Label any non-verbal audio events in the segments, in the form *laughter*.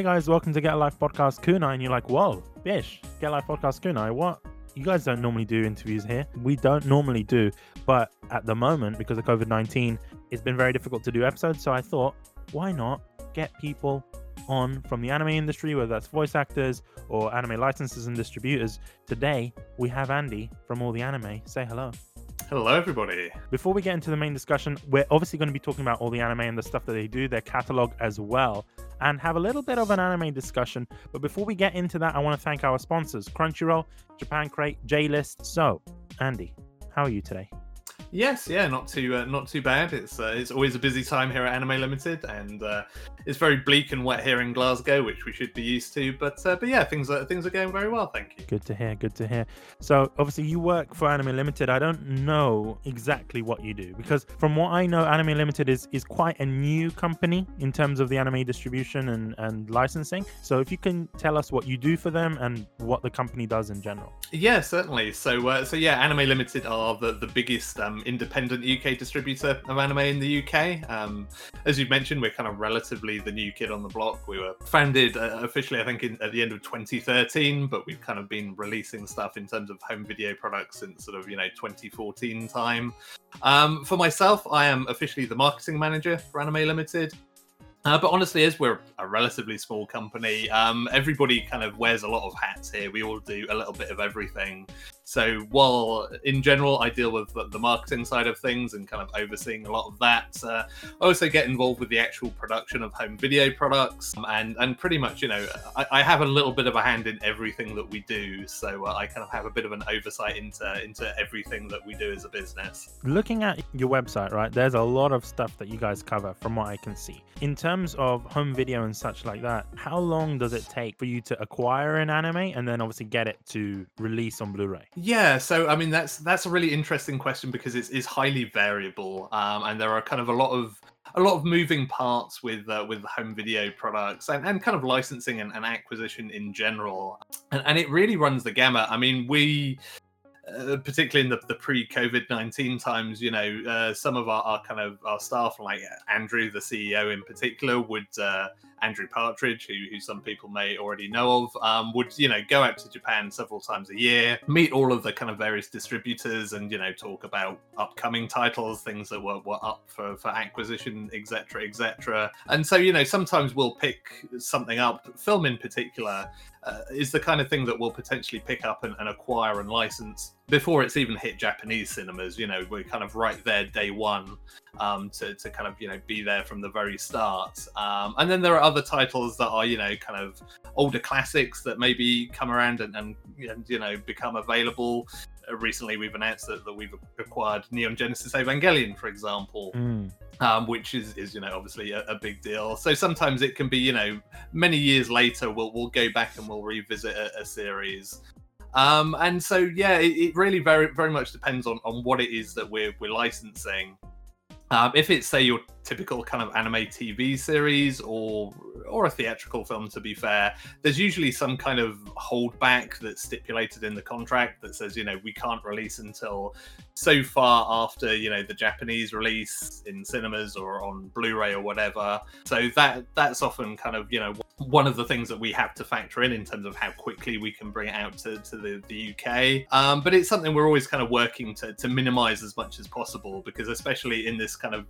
Hey guys, welcome to Get a Life Podcast Kunai. And you're like, whoa, bish, Get a Life Podcast Kunai. What? You guys don't normally do interviews here. We don't normally do. But at the moment, because of COVID 19, it's been very difficult to do episodes. So I thought, why not get people on from the anime industry, whether that's voice actors or anime licensors and distributors. Today, we have Andy from All the Anime. Say hello. Hello, everybody. Before we get into the main discussion, we're obviously going to be talking about all the anime and the stuff that they do, their catalog as well, and have a little bit of an anime discussion. But before we get into that, I want to thank our sponsors Crunchyroll, Japan Crate, J List. So, Andy, how are you today? Yes, yeah, not too uh, not too bad. It's uh, it's always a busy time here at Anime Limited, and uh, it's very bleak and wet here in Glasgow, which we should be used to. But uh, but yeah, things are things are going very well. Thank you. Good to hear. Good to hear. So obviously you work for Anime Limited. I don't know exactly what you do because from what I know, Anime Limited is is quite a new company in terms of the anime distribution and and licensing. So if you can tell us what you do for them and what the company does in general. Yeah, certainly. So uh, so yeah, Anime Limited are the the biggest. Um, independent UK distributor of anime in the UK. Um, as you've mentioned, we're kind of relatively the new kid on the block. We were founded uh, officially, I think, in, at the end of 2013, but we've kind of been releasing stuff in terms of home video products since sort of you know 2014 time. Um, for myself, I am officially the marketing manager for Anime Limited. Uh, but honestly, as we're a relatively small company, um, everybody kind of wears a lot of hats here. We all do a little bit of everything. So while in general I deal with the marketing side of things and kind of overseeing a lot of that, uh, I also get involved with the actual production of home video products and and pretty much you know I, I have a little bit of a hand in everything that we do. So uh, I kind of have a bit of an oversight into into everything that we do as a business. Looking at your website, right, there's a lot of stuff that you guys cover from what I can see. In terms of home video and such like that, how long does it take for you to acquire an anime and then obviously get it to release on Blu-ray? Yeah, so I mean that's that's a really interesting question because it's, highly variable, um, and there are kind of a lot of a lot of moving parts with uh, with home video products and, and kind of licensing and, and acquisition in general, and, and it really runs the gamut. I mean, we uh, particularly in the, the pre-COVID nineteen times, you know, uh, some of our, our, kind of our staff, like Andrew, the CEO in particular, would uh, Andrew Partridge, who, who some people may already know of, um, would you know go out to Japan several times a year, meet all of the kind of various distributors, and you know talk about upcoming titles, things that were, were up for, for acquisition, etc., etc. And so you know sometimes we'll pick something up, film in particular, uh, is the kind of thing that we'll potentially pick up and, and, acquire and license before it's even hit Japanese cinemas. You know, we're kind of right there day one um, to, to kind of, you know, be there from the very start. Um, and then there are other titles that are, you know, kind of older classics that maybe come around and, and you know, become available. Uh, recently, we've announced that, that we've acquired Neon Genesis Evangelion, for example. Mm um, which is, is you know obviously a, a, big deal. So sometimes it can be you know many years later we'll we'll go back and we'll revisit a, a series. Um, and so yeah, it, it, really very very much depends on, on what it is that we're we're licensing. Um, if it's say your typical kind of anime TV series or or a theatrical film, to be fair, there's usually some kind of holdback that's stipulated in the contract that says you know we can't release until so far after you know the Japanese release in cinemas or on Blu-ray or whatever. So that that's often kind of you know one of the things that we have to factor in in terms of how quickly we can bring it out to, to the, the UK. Um, but it's something we're always kind of working to, to minimize as much as possible because especially in this kind of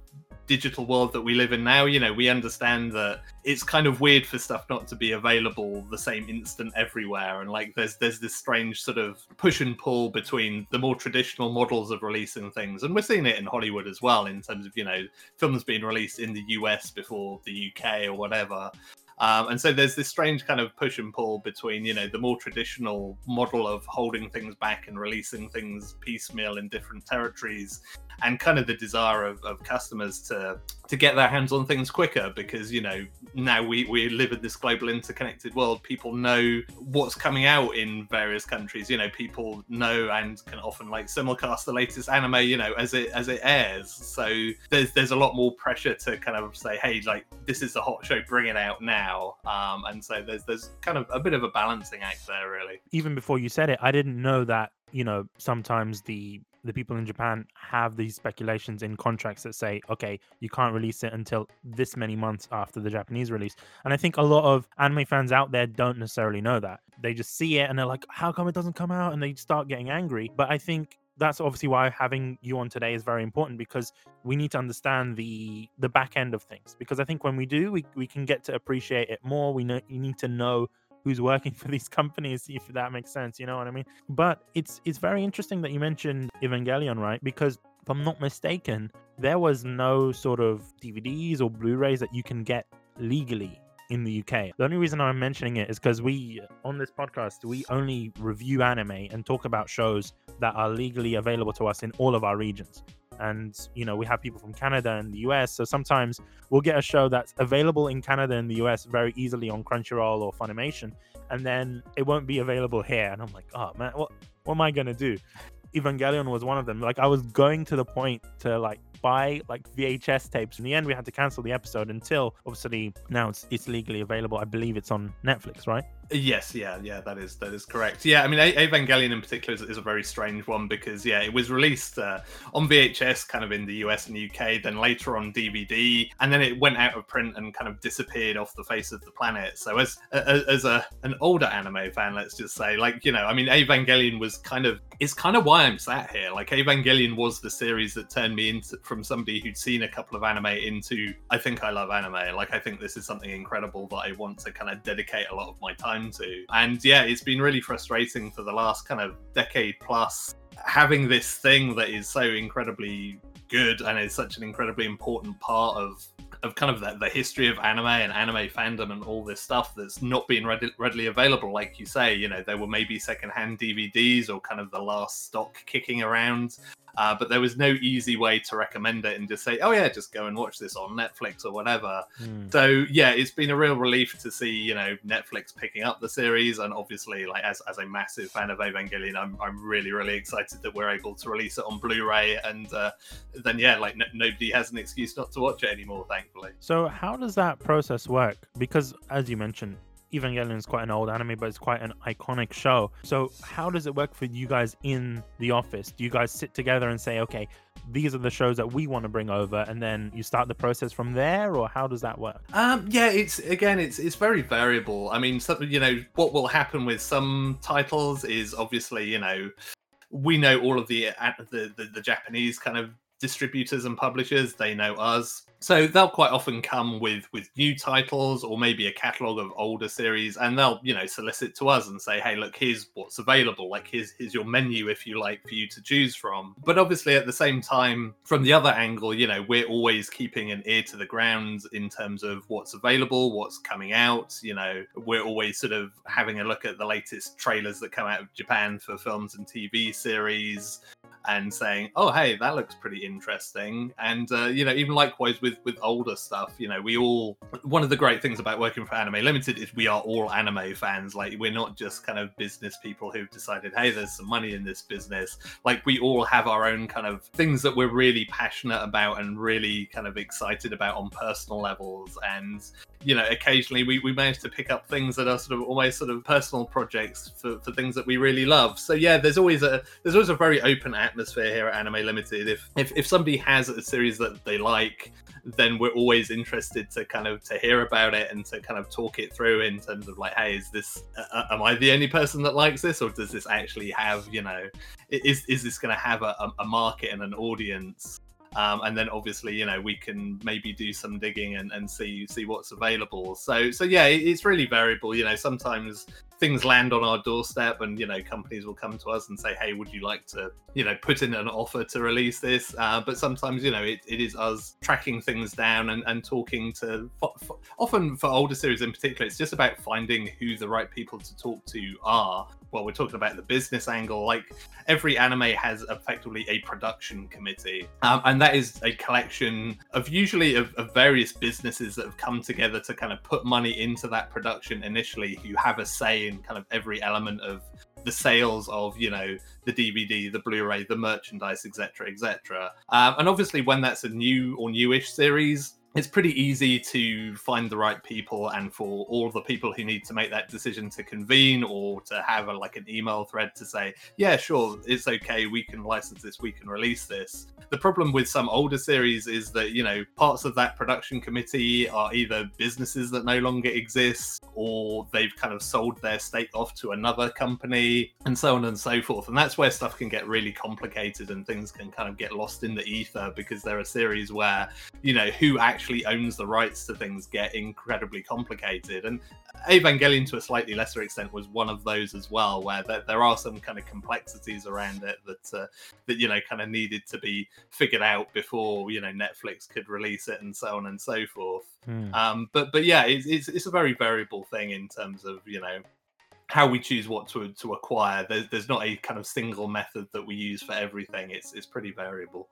digital world that we live in now, you know, we understand that it's kind of weird for stuff not to be available the same instant everywhere. And like there's there's this strange sort of push and pull between the more traditional models of releasing things. And we're seeing it in Hollywood as well, in terms of, you know, films being released in the US before the UK or whatever. Um, and so there's this strange kind of push and pull between, you know, the more traditional model of holding things back and releasing things piecemeal in different territories, and kind of the desire of, of customers to to get their hands on things quicker because you know now we, we live in this global interconnected world. People know what's coming out in various countries. You know people know and can often like simulcast the latest anime you know as it as it airs. So there's there's a lot more pressure to kind of say hey like this is the hot show bring it out now. Um and so there's there's kind of a bit of a balancing act there really. Even before you said it i didn't know that you know sometimes the the people in Japan have these speculations in contracts that say, okay, you can't release it until this many months after the Japanese release. And I think a lot of anime fans out there don't necessarily know that. They just see it and they're like, how come it doesn't come out? And they start getting angry. But I think that's obviously why having you on today is very important because we need to understand the the back end of things because i think when we do we, we can get to appreciate it more we know you need to know who's working *laughs* for these companies if that makes sense you know what i mean but it's it's very interesting that you mentioned evangelion right because if i'm not mistaken there was no sort of dvds or blu-rays that you can get legally in the UK. The only reason I'm mentioning it is because we, on this podcast, we only review anime and talk about shows that are legally available to us in all of our regions. And, you know, we have people from Canada and the US. So sometimes we'll get a show that's available in Canada and the US very easily on Crunchyroll or Funimation. And then it won't be available here. And I'm like, oh, man, what, what am I going to do? Evangelion was one of them. Like I was going to the point to like buy like VHS tapes. In the end, we had to cancel the episode until obviously now it's, it's legally available. I believe it's on Netflix, right? Yes, yeah, yeah, that is that is correct. Yeah, I mean, Evangelion in particular is, is a very strange one because yeah, it was released uh, on VHS, kind of in the US and UK, then later on DVD, and then it went out of print and kind of disappeared off the face of the planet. So as as, as a an older anime fan, let's just say, like you know, I mean, Evangelion was kind of it's kind of why I'm sat here. Like Evangelion was the series that turned me into from somebody who'd seen a couple of anime into I think I love anime. Like I think this is something incredible that I want to kind of dedicate a lot of my time to. And yeah, it's been really frustrating for the last kind of decade plus having this thing that is so incredibly good and is such an incredibly important part of of kind of the, the history of anime and anime fandom and all this stuff that's not being ready, readily available like you say you know there were maybe secondhand dvds or kind of the last stock kicking around uh, but there was no easy way to recommend it and just say, oh yeah, just go and watch this on Netflix or whatever. Mm. So yeah, it's been a real relief to see you know Netflix picking up the series, and obviously like as, as a massive fan of Evangelion, I'm I'm really really excited that we're able to release it on Blu-ray, and uh, then yeah, like n- nobody has an excuse not to watch it anymore, thankfully. So how does that process work? Because as you mentioned, Evangelion is quite an old anime, but it's quite an iconic show. So, how does it work for you guys in the office? Do you guys sit together and say, okay, these are the shows that we want to bring over, and then you start the process from there, or how does that work? Um, yeah, it's again, it's it's very variable. I mean, some, you know, what will happen with some titles is obviously, you know, we know all of the uh, the, the, the Japanese kind of distributors and publishers they know us. So they'll quite often come with with new titles or maybe a catalog of older series and they'll you know solicit to us and say hey look here's what's available. Like here's here's your menu if you like for you to choose from. But obviously at the same time from the other angle you know we're always keeping an ear to the ground in terms of what's available what's coming out. You know we're always sort of having a look at the latest trailers that come out of japan for films and tv series and saying, "Oh, hey, that looks pretty interesting." And uh, you know, even likewise with with older stuff, you know, we all one of the great things about working for Anime Limited is we are all anime fans. Like we're not just kind of business people who've decided, "Hey, there's some money in this business." Like we all have our own kind of things that we're really passionate about and really kind of excited about on personal levels. And you know, occasionally we, we manage to pick up things that are sort of almost sort of personal projects for, for things that we really love. So yeah, there's always a there's always a very open atmosphere here at Anime Limited. If if, if somebody has a series that they like, then we're always interested to kind of to hear about it and to kind of talk it through in terms of like, hey, is this uh, am I the only person that likes this, or does this actually have you know, is is this going to have a, a market and an audience? Um, and then obviously you know we can maybe do some digging and, and see see what's available so so yeah it's really variable you know sometimes things land on our doorstep and you know companies will come to us and say hey would you like to you know put in an offer to release this uh, but sometimes you know it, it is us tracking things down and, and talking to often for older series in particular it's just about finding who the right people to talk to are well, we're talking about the business angle. Like every anime has effectively a production committee, um, and that is a collection of usually of, of, various businesses that have come together to kind of put money into that production initially, who have a say in kind of every element of the sales of you know the dvd the blu-ray the merchandise etc etc um, and obviously when that's a new or newish series it's pretty easy to find the right people and for all the people who need to make that decision to convene or to have a, like an email thread to say yeah sure it's okay we can license this we can release this. The problem with some older series is that you know parts of that production committee are either businesses that no longer exist or they've kind of sold their stake off to another company and so on and so forth. And that's where stuff can get really complicated and things can kind of get lost in the ether because there are series where you know who actually owns the rights to things get incredibly complicated. And evangelion to a slightly lesser extent was one of those as well where there, there are some kind of complexities around it that uh, that you know kind of needed to be figured out before you know netflix could release it and so on and so forth. Hmm. um but but yeah it's, it's, it's a very variable thing in terms of you know how we choose what to to acquire. There's, there's not a kind of single method that we use for everything. It's it's pretty variable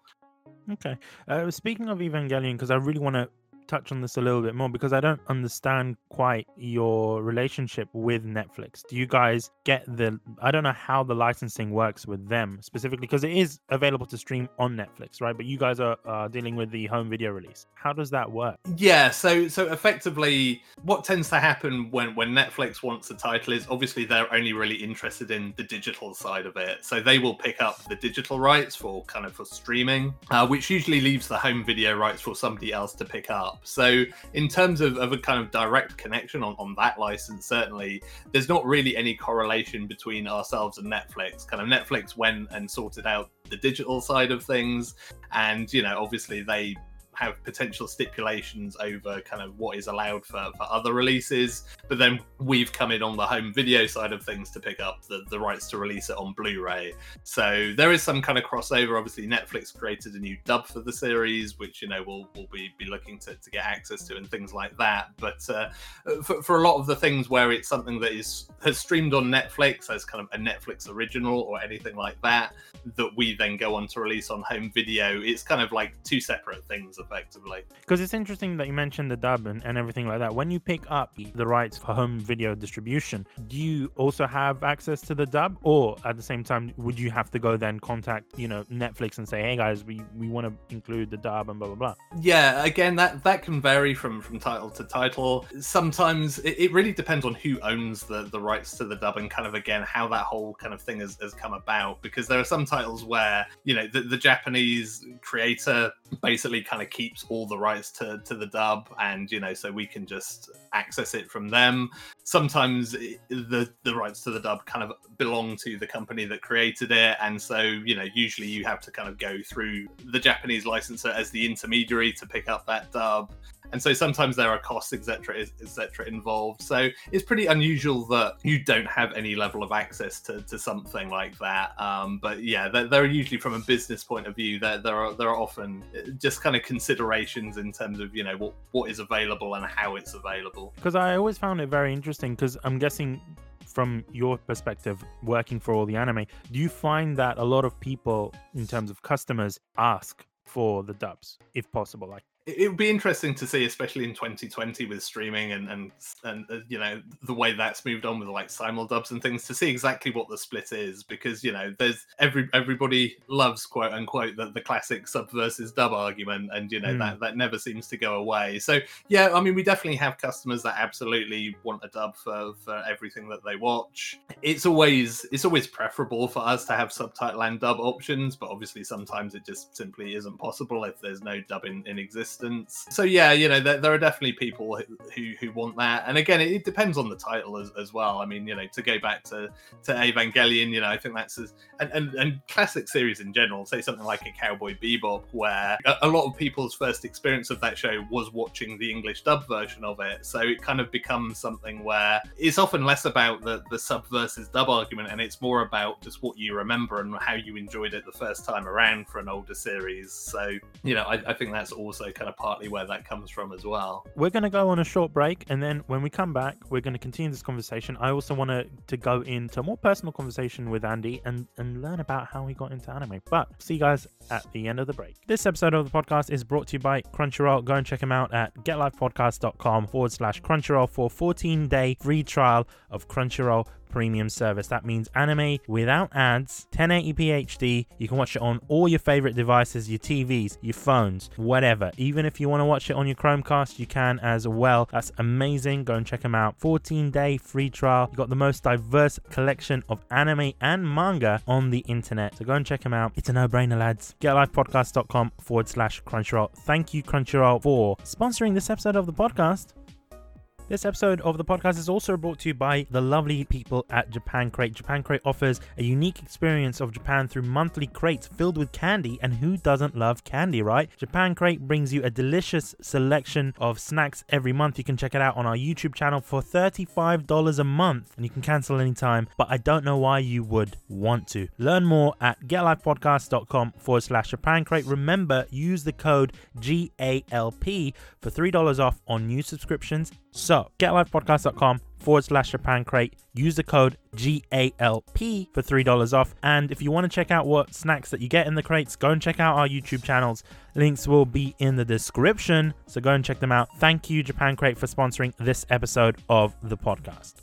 Okay. Uh, speaking of Evangelion, because I really want to touch on this a little bit more because I don't understand quite your relationship with Netflix. Do you guys get the? I don't know how the licensing works with them specifically because it is available to stream on Netflix, right? But you guys are uh, dealing with the home video release. How does that work? Yeah, so so effectively, what tends to happen when when Netflix wants a title is obviously they're only really interested in the digital side of it. So they will pick up the digital rights for kind of for streaming, uh, which usually leaves the home video rights for somebody else to pick up. So in terms of, of a kind of direct connection on, on that license, certainly there's not really any correlation between ourselves and Netflix. Kind of Netflix went and sorted out the digital side of things, and you know obviously they have potential stipulations over kind of what is allowed for, for other releases. But then we've come in on the home video side of things to pick up the, the rights to release it on Blu ray. So there is some kind of crossover. Obviously, Netflix created a new dub for the series, which, you know, we'll, we'll be, be looking to, to get access to and things like that. But uh, for, for a lot of the things where it's something that is has streamed on Netflix as kind of a Netflix original or anything like that, that we then go on to release on home video, it's kind of like two separate things effectively. Because it's interesting that you mentioned the dub and, and everything like that. When you pick up the rights for home video distribution, do you also have access to the dub, or at the same time, would you have to go then contact you know Netflix and say, hey guys, we we want to include the dub and blah blah blah? Yeah, again, that that can vary from from title to title. Sometimes it, it really depends on who owns the the rights to the dub and kind of again how that whole kind of thing has, has come about. Because there are some titles where you know the, the Japanese creator basically kind of keeps all the rights to to the dub, and you know so we can just access it from them. Sometimes it- the the rights to the dub kind of belong to the company that created it, and so you know usually you have to kind of go through the Japanese licensor as the intermediary to pick up that dub. And so sometimes there are costs, etc., etc., involved. So it's pretty unusual that you don't have any level of access to, to something like that. Um, but yeah, there are usually from a business point of view, there there are there are often uh, just kind of considerations in terms of you know what what is available and how it's available. Because I always found it very interesting. Because I'm guessing from your perspective, working for all the anime, do you find that a lot of people, in terms of customers, ask for the dubs if possible? Like, it would be interesting to see, especially in 2020 with streaming and and and uh, you know the way that's moved on with like simuldubs and things, to see exactly what the split is because you know there's every everybody loves quote unquote the, the classic sub versus dub argument, and you know Mm. that that never seems to go away. So yeah, I mean we definitely have customers that absolutely want a dub for for everything that they watch. It's always it's always preferable for us to have subtitle and dub options, but obviously sometimes it just simply isn't possible if there's no dub in, in existence. So yeah, you know, there, there are definitely people who, who who want that. And again, it, it depends on the title as, as well. I mean, you know, to go back to to Evangelion, you know, I think that's as, and, and and classic series in general. Say something like a Cowboy Bebop, where a, a lot of people's first experience of that show was watching the English dub version of it. So it kind of becomes something where it's often less about the the sub versus dub argument, and it's more about just what you remember and how you enjoyed it the first time around for an older series. So you know, I, I think that's also kind of partly where that comes from as well. we're going to go on a short break and then when we come back we're going to continue this conversation. I also want to to go into a more personal conversation with andy and and learn about how he got into anime. But see you guys at the end of the break. This episode of the podcast is brought to you by crunchyroll. Go and check him out at getlifepodcast.com forward slash crunchyroll for 14 day free trial of crunchyroll premium service. That means anime without ads, 1080p HD. You can watch it on all your favorite devices, your TVs, your phones, whatever. Even if you want to watch it on your Chromecast, you can as well. That's amazing. Go and check them out. 14 day free trial. You've got the most diverse collection of anime and manga on the internet. So go and check them out. It's a no brainer, lads. GetLifePodcast.com forward slash Crunchyroll. Thank you, Crunchyroll, for sponsoring this episode of the podcast. This episode of the podcast is also brought to you by the lovely people at Japan Crate. Japan Crate offers a unique experience of Japan through monthly crates filled with candy, and who doesn't love candy, right? Japan Crate brings you a delicious selection of snacks every month. You can check it out on our YouTube channel for $35 a month, and you can cancel anytime, but I don't know why you would want to. Learn more at getlifepodcast.com forward slash Japan Crate. Remember, use the code GALP for $3 off on new subscriptions. So, getlifepodcast.com forward slash Japan Crate. Use the code GALP for $3 off. And if you want to check out what snacks that you get in the crates, go and check out our YouTube channels. Links will be in the description. So go and check them out. Thank you, Japan Crate, for sponsoring this episode of the podcast.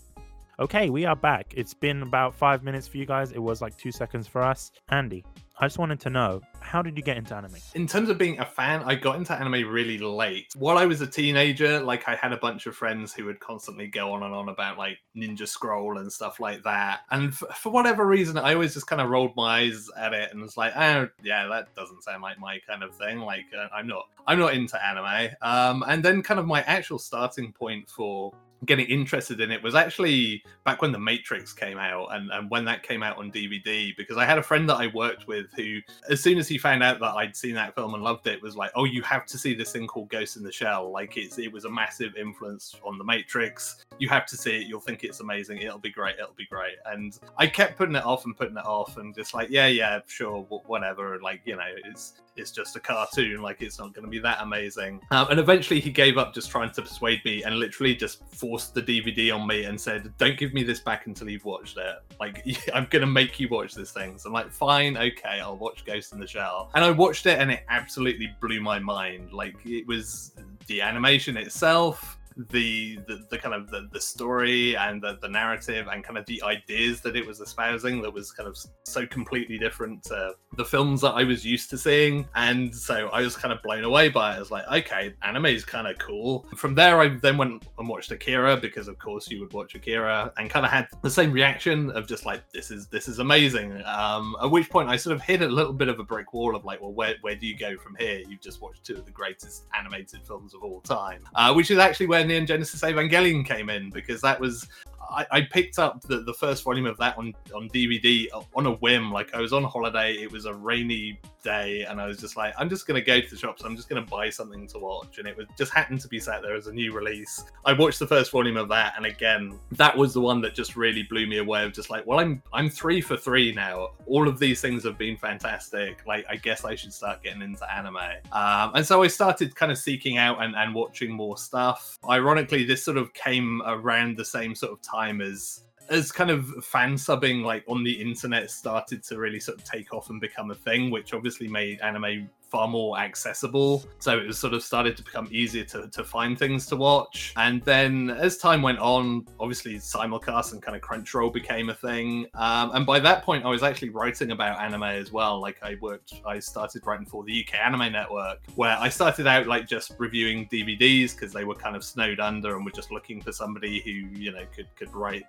Okay, we are back. It's been about five minutes for you guys. It was like two seconds for us. Andy, I just wanted to know how did you get into anime? In terms of being a fan, I got into anime really late. While I was a teenager, like I had a bunch of friends who would constantly go on and on about like Ninja Scroll and stuff like that. And f- for whatever reason, I always just kind of rolled my eyes at it and was like, oh yeah, that doesn't sound like my kind of thing. Like uh, I'm not, I'm not into anime. Um, and then kind of my actual starting point for getting interested in it was actually back when the matrix came out and, and when that came out on dvd because i had a friend that i worked with who as soon as he found out that i'd seen that film and loved it was like oh you have to see this thing called ghost in the shell. Like it's it was a massive influence on the matrix. You have to see it. You'll think it's amazing. It'll be great. It'll be great. And i kept putting it off and putting it off and just like yeah yeah sure whatever. Like you know it's it's just a cartoon like it's not going to be that amazing. Um, and eventually he gave up just trying to persuade me and literally just forced the dvd on me and said don't give me this back until you've watched it. Like *laughs* i'm going to make you watch this thing. So i'm like fine okay i'll watch ghost in the shell. And i watched it and it absolutely blew my mind. Like it was the animation itself the, the the, kind of the, the story and the, the narrative and kind of the ideas that it was espousing that was kind of so completely different to the films that I was used to seeing. And so I was kind of blown away by it. I was like, okay, anime is kind of cool. From there, I then went and watched Akira because, of course, you would watch Akira and kind of had the same reaction of just like, this is this is amazing. Um, at which point, I sort of hit a little bit of a brick wall of like, well, where where do you go from here? You've just watched two of the greatest animated films of all time, uh, which is actually where Neon Genesis Evangelion came in because that was I, I, picked up the, the first volume of that on, on DVD on a whim. Like I was on holiday, it was a rainy day, and I was just like, I'm just gonna go to the shops. I'm just gonna buy something to watch, and it was just happened to be sat there as a new release. I watched the first volume of that, and again, that was the one that just really blew me away. Of just like, well, I'm I'm three for three now. All of these things have been fantastic. Like, I guess I should start getting into anime. Um, and so I started kind of seeking out and, and watching more stuff. Ironically, this sort of came around the same sort of time as as kind of fan subbing like on the internet started to really sort of take off and become a thing which obviously made anime far more accessible. So it was sort of started to become easier to, to find things to watch. And then as time went on, obviously simulcast and kind of Crunchyroll became a thing. Um, and by that point, I was actually writing about anime as well. Like I worked, I started writing for the UK Anime Network, where I started out like just reviewing DVDs because they were kind of snowed under and were just looking for somebody who, you know, could, could write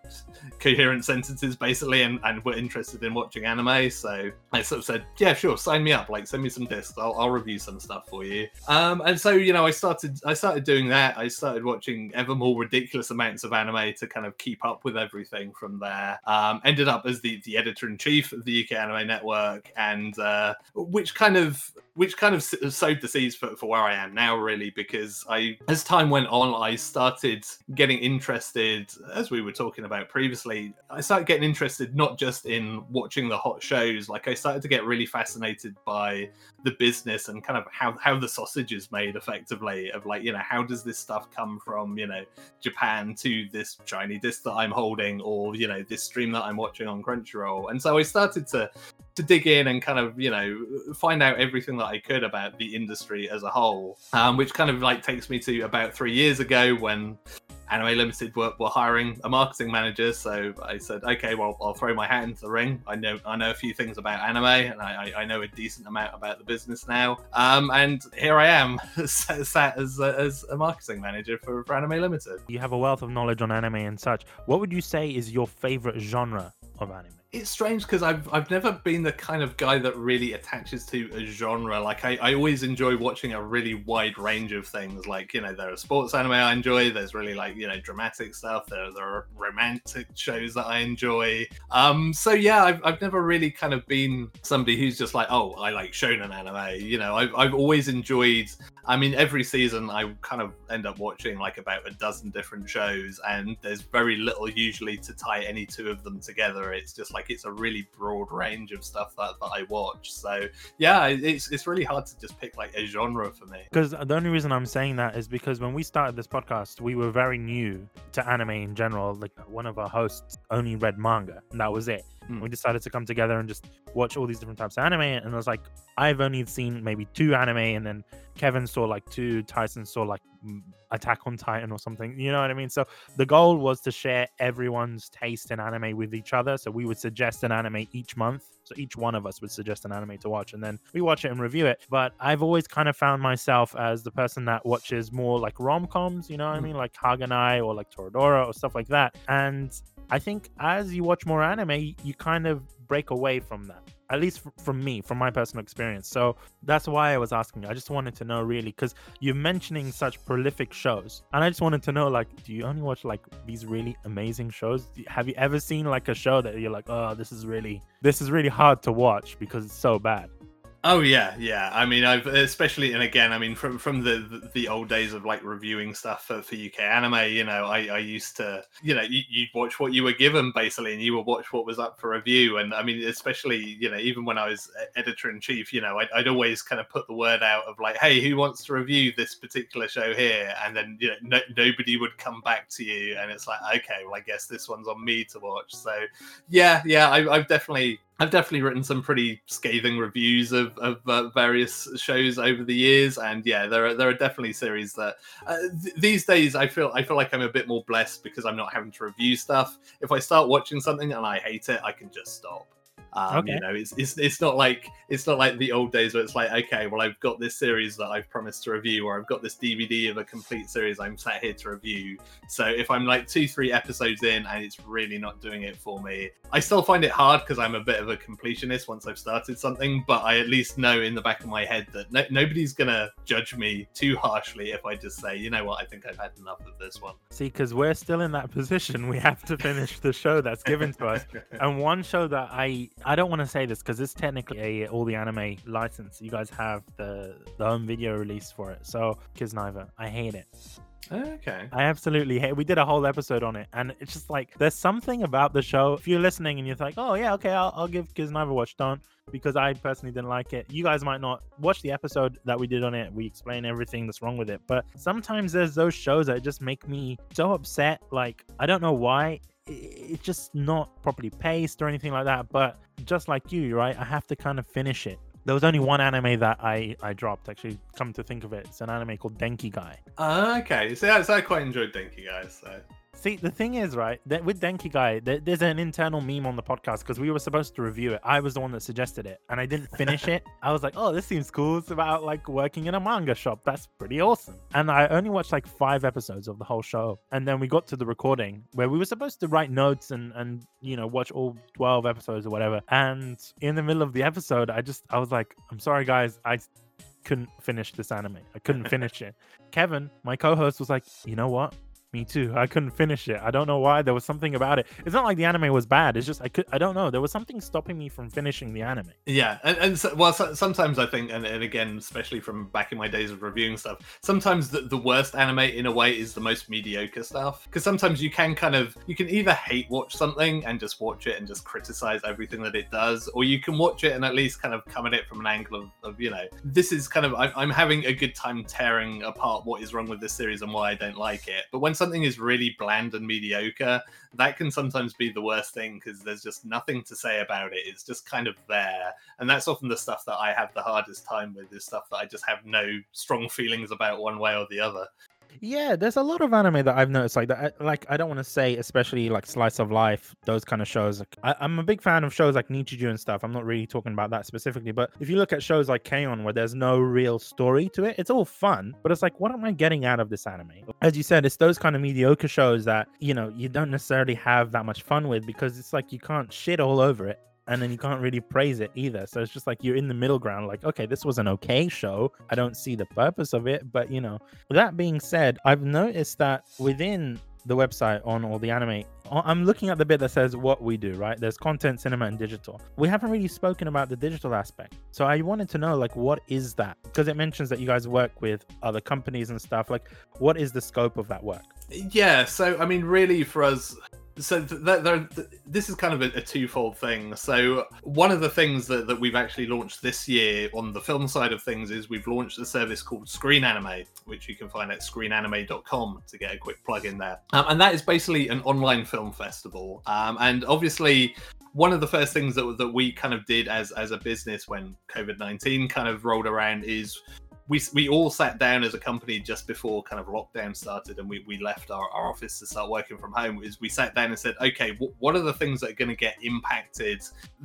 coherent sentences basically and, and were interested in watching anime. So I sort of said, yeah, sure, sign me up. Like send me some discs. I'll review some stuff for you. Um, and so you know, I started I started doing that. I started watching ever more ridiculous amounts of anime to kind of keep up with everything from there. Um, ended up as the the editor in chief of the UK Anime Network, and uh, which kind of which kind of sowed the seeds for, for where I am now, really, because I, as time went on, I started getting interested, as we were talking about previously, I started getting interested not just in watching the hot shows, like I started to get really fascinated by the business and kind of how, how the sausage is made effectively of like, you know, how does this stuff come from, you know, Japan to this shiny disc that I'm holding or, you know, this stream that I'm watching on Crunchyroll. And so I started to to dig in and kind of you know find out everything that I could about the industry as a whole, um, which kind of like takes me to about three years ago when Anime Limited were, were hiring a marketing manager, so I said, okay, well, I'll throw my hat into the ring. I know I know a few things about anime, and I, I know a decent amount about the business now. Um, and here I am, *laughs* sat as a, as a marketing manager for, for Anime Limited. You have a wealth of knowledge on anime and such. What would you say is your favorite genre of anime? It's strange because I've I've never been the kind of guy that really attaches to a genre. Like I, I always enjoy watching a really wide range of things. Like you know, there are sports anime I enjoy. There's really like you know dramatic stuff. There there are romantic shows that I enjoy. Um, so yeah, I've I've never really kind of been somebody who's just like oh I like shonen anime. You know, I've I've always enjoyed. I mean, every season I kind of end up watching like about a dozen different shows, and there's very little usually to tie any two of them together. It's just like it's a really broad range of stuff that, that I watch. So yeah, it's it's really hard to just pick like a genre for me. Because the only reason I'm saying that is because when we started this podcast, we were very new to anime in general. Like one of our hosts only read manga, and that was it. Mm. We decided to come together and just watch all these different types of anime. And I was like, I've only seen maybe two anime, and then Kevin saw like two, Tyson saw like Attack on Titan or something. You know what I mean? So the goal was to share everyone's taste in anime with each other. So we would suggest an anime each month. So each one of us would suggest an anime to watch, and then we watch it and review it. But I've always kind of found myself as the person that watches more like rom coms. You know what I mm. mean? Like Haganai or like Toradora or stuff like that. And I think as you watch more anime, you kind of break away from that. At least from me, from my personal experience. So that's why I was asking. I just wanted to know really because you're mentioning such prolific shows, and I just wanted to know like, do you only watch like these really amazing shows? Have you ever seen like a show that you're like, oh, this is really, this is really hard to watch because it's so bad? Oh yeah, yeah. I mean, I've especially and again, I mean, from from the the, old days of like reviewing stuff for, for UK anime, you know, I, I used to, you know, you, would watch what you were given basically, and you would watch what was up for review. And I mean, especially, you know, even when I was editor in chief, you know, I'd, I'd, always kind of put the word out of like, hey, who wants to review this particular show here? And then you know, no, nobody would come back to you, and it's like, okay, well, I guess this one's on me to watch. So yeah, yeah, I, I've definitely I've definitely written some pretty scathing reviews of, of uh, various shows over the years, and yeah, there are there are definitely series that uh, th- these days I feel I feel like I'm a bit more blessed because I'm not having to review stuff. If I start watching something and I hate it, I can just stop. Um, okay. You know, it's, it's it's not like it's not like the old days where it's like, okay, well, I've got this series that I've promised to review, or I've got this DVD of a complete series I'm sat here to review. So if I'm like two, three episodes in and it's really not doing it for me, I still find it hard because I'm a bit of a completionist once I've started something. But I at least know in the back of my head that no, nobody's gonna judge me too harshly if I just say, you know what, I think I've had enough of this one. See, because we're still in that *laughs* position, we have to finish the show that's given to us. *laughs* and one show that I I don't want to say this because it's technically a all the anime license. You guys have the the home video release for it. So Kiznaiver, I hate it. Okay. I absolutely hate. We did a whole episode on it, and it's just like there's something about the show. If you're listening and you're like, oh yeah, okay, I'll, I'll give Kiznaiver a watch. Don't because I personally didn't like it. You guys might not watch the episode that we did on it. We explain everything that's wrong with it, but sometimes there's those shows that just make me so upset. Like I don't know why it's just not properly paced or anything like that. But just like you, right, I have to kind of finish it. There was only one anime that I I dropped. Actually, come to think of it, it's an anime called Denki Uh, okay, so, so I quite enjoyed Denki Gai. So See, the thing is, right, that with Denki Gai, there's an internal meme on the podcast because we were supposed to review it. I was the one that suggested it, and I didn't finish it. *laughs* I was like, "Oh, this seems cool. It's about like working in a manga shop. That's pretty awesome." And I only watched like five episodes of the whole show, and then we got to the recording where we were supposed to write notes and and you know watch all twelve episodes or whatever. And in the middle of the episode, I just I was like, "I'm sorry, guys, I." couldn't finish this anime. I couldn't *laughs* finish it. Kevin, my co-host, was like, "You know what? Me too. I couldn't finish it. I don't know why. There was something about it. It's not like the anime was bad. It's just I could. I don't know. There was something stopping me from finishing the anime. Yeah, and, and so, well, so, sometimes I think, and, and, again, especially from back in my days of reviewing stuff, sometimes the, the worst anime in a way is the most mediocre stuff. Because sometimes you can kind of you can either hate watch something and just watch it and just criticize everything that it does, or you can watch it and at least kind of come at it from an angle of, of you know, this is kind of I'm, I'm having a good time tearing apart what is wrong with this series and why I don't like it. But when something is really bland and mediocre, that can sometimes be the worst thing because there's just nothing to say about it. It's just kind of there. And that's often the stuff that I have the hardest time with is stuff that I just have no strong feelings about one way or the other. Yeah, there's a lot of anime that I've noticed like that. Like I don't want to say, especially like slice of life, those kind of shows. I, am a big fan of shows like Nichijou and stuff. I'm not really talking about that specifically, but if you look at shows like K-On, where there's no real story to it, it's all fun, but it's like, what am I getting out of this anime? As you said, it's those kind of mediocre shows that you know you don't necessarily have that much fun with because it's like you can't shit all over it and then you can't really praise it either. So it's just like you're in the middle ground, like, okay, this was an okay show. I don't see the purpose of it. But, you know, that being said, I've noticed that within the website on all the anime, I'm looking at the bit that says what we do, right? There's content, cinema, and digital. We haven't really spoken about the digital aspect. So I wanted to know, like, what is that? Because it mentions that you guys work with other companies and stuff. Like, what is the scope of that work? Yeah. So, I mean, really, for us, so th- th- th- this is kind of a, a, twofold thing. So one of the things that, that we've actually launched this year on the film side of things is we've launched a service called Screen Anime, which you can find at screenanime.com to get a quick plug in there. Um, and that is basically an online film festival. Um, and obviously, one of the first things that, that we kind of did as as a business when COVID nineteen kind of rolled around is we we all sat down as a company just before kind of lockdown started and we, we left our, our office to start working from home is we sat down and said okay w- what are the things that are going to get impacted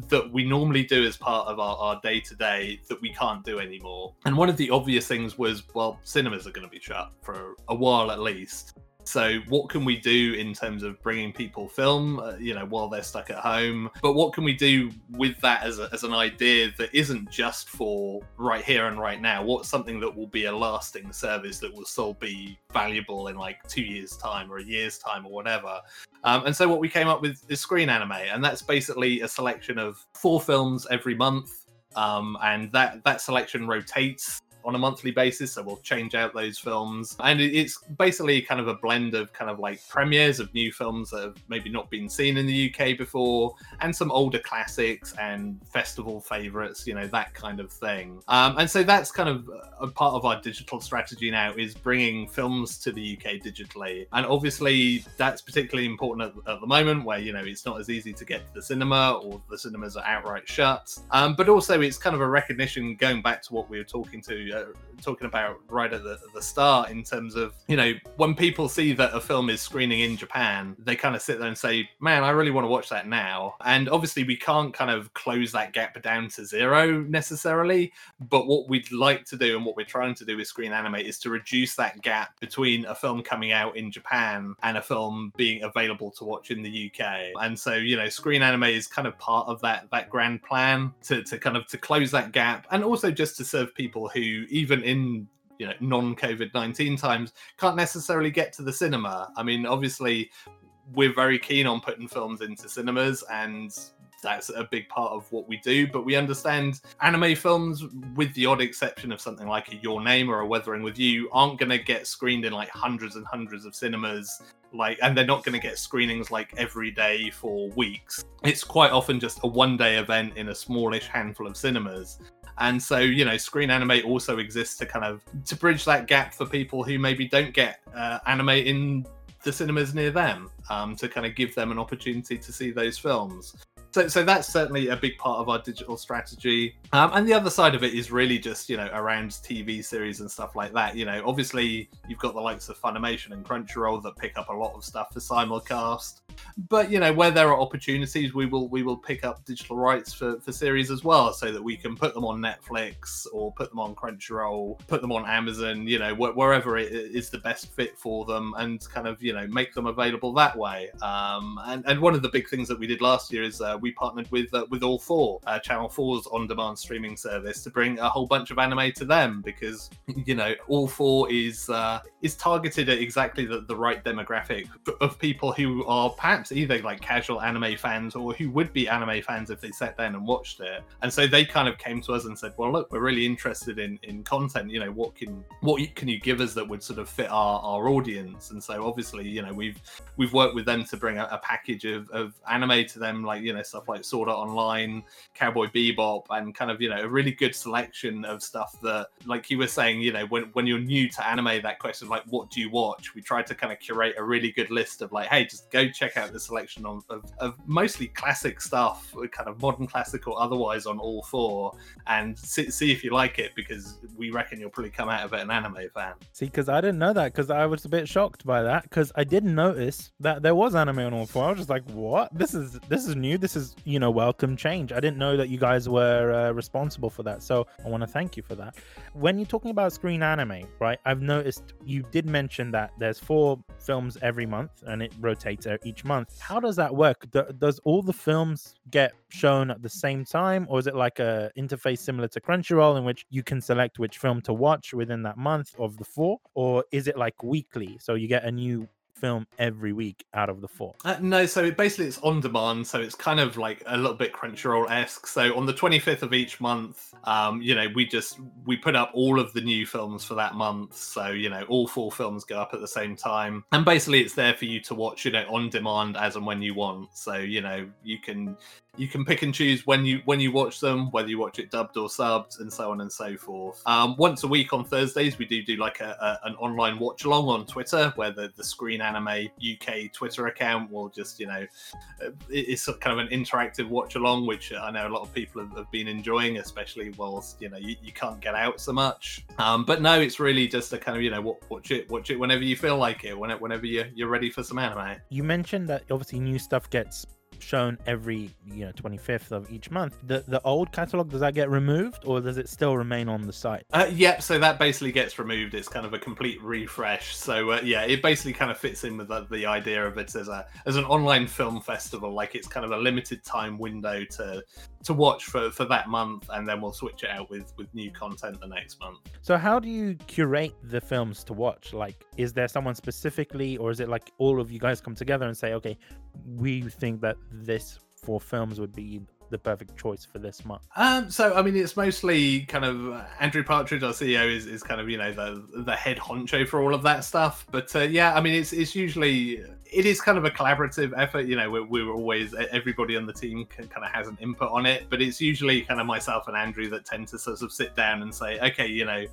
that we normally do as part of our, our day-to-day that we can't do anymore? And one of the obvious things was well cinemas are going to be shut for a while at least so, what can we do in terms of bringing people film, uh, you know, while they're stuck at home? But what can we do with that as, a, as an idea that isn't just for right here and right now? What's something that will be a lasting service that will still be valuable in like two years' time or a year's time or whatever? Um, and so, what we came up with is Screen Anime, and that's basically a selection of four films every month. Um, and that that selection rotates on a monthly basis. So we'll change out those films. And it's basically kind of a blend of kind of like premieres of new films that have maybe not been seen in the UK before, and some older classics and festival favorites, you know, that kind of thing. Um, and so that's kind of a part of our digital strategy now is bringing films to the UK digitally. And obviously, that's particularly important at, at the moment where, you know, it's not as easy to get to the cinema or the cinemas are outright shut. Um, but also, it's kind of a recognition going back to what we were talking to uh, talking about right at the, the start in terms of you know when people see that a film is screening in Japan, they kind of sit there and say, "Man, I really want to watch that now." And obviously, we can't kind of close that gap down to zero necessarily. But what we'd like to do and what we're trying to do with Screen Anime is to reduce that gap between a film coming out in Japan and a film being available to watch in the UK. And so, you know, Screen Anime is kind of part of that that grand plan to to kind of to close that gap and also just to serve people who even in you know non-COVID nineteen times can't necessarily get to the cinema. I mean, obviously, we're very keen on putting films into cinemas and that's a big part of what we do. But we understand anime films, with the odd exception of something like a Your Name or a Weathering with You, aren't going to get screened in like hundreds and hundreds of cinemas. Like, and they're not going to get screenings like every day for weeks. It's quite often just a one day event in a smallish handful of cinemas and so you know screen anime also exists to kind of to bridge that gap for people who maybe don't get uh, anime in the cinemas near them um, to kind of give them an opportunity to see those films so, so that's certainly a big part of our digital strategy. Um, and the other side of it is really just, you know, around TV series and stuff like that. You know, obviously you've got the likes of Funimation and Crunchyroll that pick up a lot of stuff for simulcast. But you know, where there are opportunities, we will we will pick up digital rights for, for series as well, so that we can put them on Netflix or put them on Crunchyroll, put them on Amazon. You know, wh- wherever it is the best fit for them, and kind of you know make them available that way. Um, and and one of the big things that we did last year is uh, we partnered with uh, with All Four, uh, Channel 4's on-demand streaming service, to bring a whole bunch of anime to them because *laughs* you know All Four is uh, is targeted at exactly the, the right demographic of people who are perhaps either like casual anime fans or who would be anime fans if they sat down and watched it. And so they kind of came to us and said, "Well, look, we're really interested in in content. You know, what can what can you give us that would sort of fit our our audience?" And so obviously, you know, we've we've worked with them to bring a, a package of, of anime to them, like you know stuff like Sword Art Online, Cowboy Bebop, and kind of you know a really good selection of stuff that, like you were saying, you know, when when you're new to anime, that question like what do you watch? We tried to kind of curate a really good list of like, hey, just go check out the selection of, of, of mostly classic stuff, kind of modern classic or otherwise, on all four, and see, see if you like it because we reckon you'll probably come out of it an anime fan. See, because I didn't know that because I was a bit shocked by that because I didn't notice that there was anime on all four. I was just like, what? This is this is new. This is you know welcome change. I didn't know that you guys were uh, responsible for that. So I want to thank you for that. When you're talking about screen anime, right? I've noticed you did mention that there's four films every month and it rotates each month. How does that work? Do, does all the films get shown at the same time, or is it like a interface similar to Crunchyroll in which you can select which film to watch within that month of the four, or is it like weekly? So you get a new film every week out of the four? Uh, no, so it basically it's on demand, so it's kind of like a little bit Crunchyroll esque. So on the 25th of each month, um, you know, we just we put up all of the new films for that month. So you know, all four films go up at the same time, and basically it's there for you to watch, you know, on demand as and when you want. So you know, you can you can pick and choose when you when you watch them whether you watch it dubbed or subbed and so on and so forth. Um, once a week on thursdays we do do like a, a, an online watch along on twitter where the, the screen anime uk twitter account will just you know uh, it's kind of an interactive watch along which i know a lot of people have, have been enjoying especially whilst you know you, you can't get out so much. Um, but no it's really just a kind of you know watch it watch it whenever you feel like it whenever you're, you're ready for some anime. You mentioned that obviously new stuff gets shown every you know 25th of each month. The the old catalog does that get removed or does it still remain on the site? Uh, yep so that basically gets removed. It's kind of a complete refresh. So uh, yeah it basically kind of fits in with the, the, idea of it as a as an online film festival. Like it's kind of a limited time window to to watch for for that month and then we'll switch it out with with new content the next month. So how do you curate the films to watch? Like is there someone specifically or is it like all of you guys come together and say okay we think that this four films would be the perfect choice for this month? Um, so I mean, it's mostly kind of uh, Andrew Partridge, our CEO, is, is kind of you know the the head honcho for all of that stuff. But uh, yeah, I mean, it's it's usually it is kind of a collaborative effort. You know, we're, we're always everybody on the team can, kind of has an input on it, but it's usually kind of myself and Andrew that tend to sort of sit down and say, okay, you know,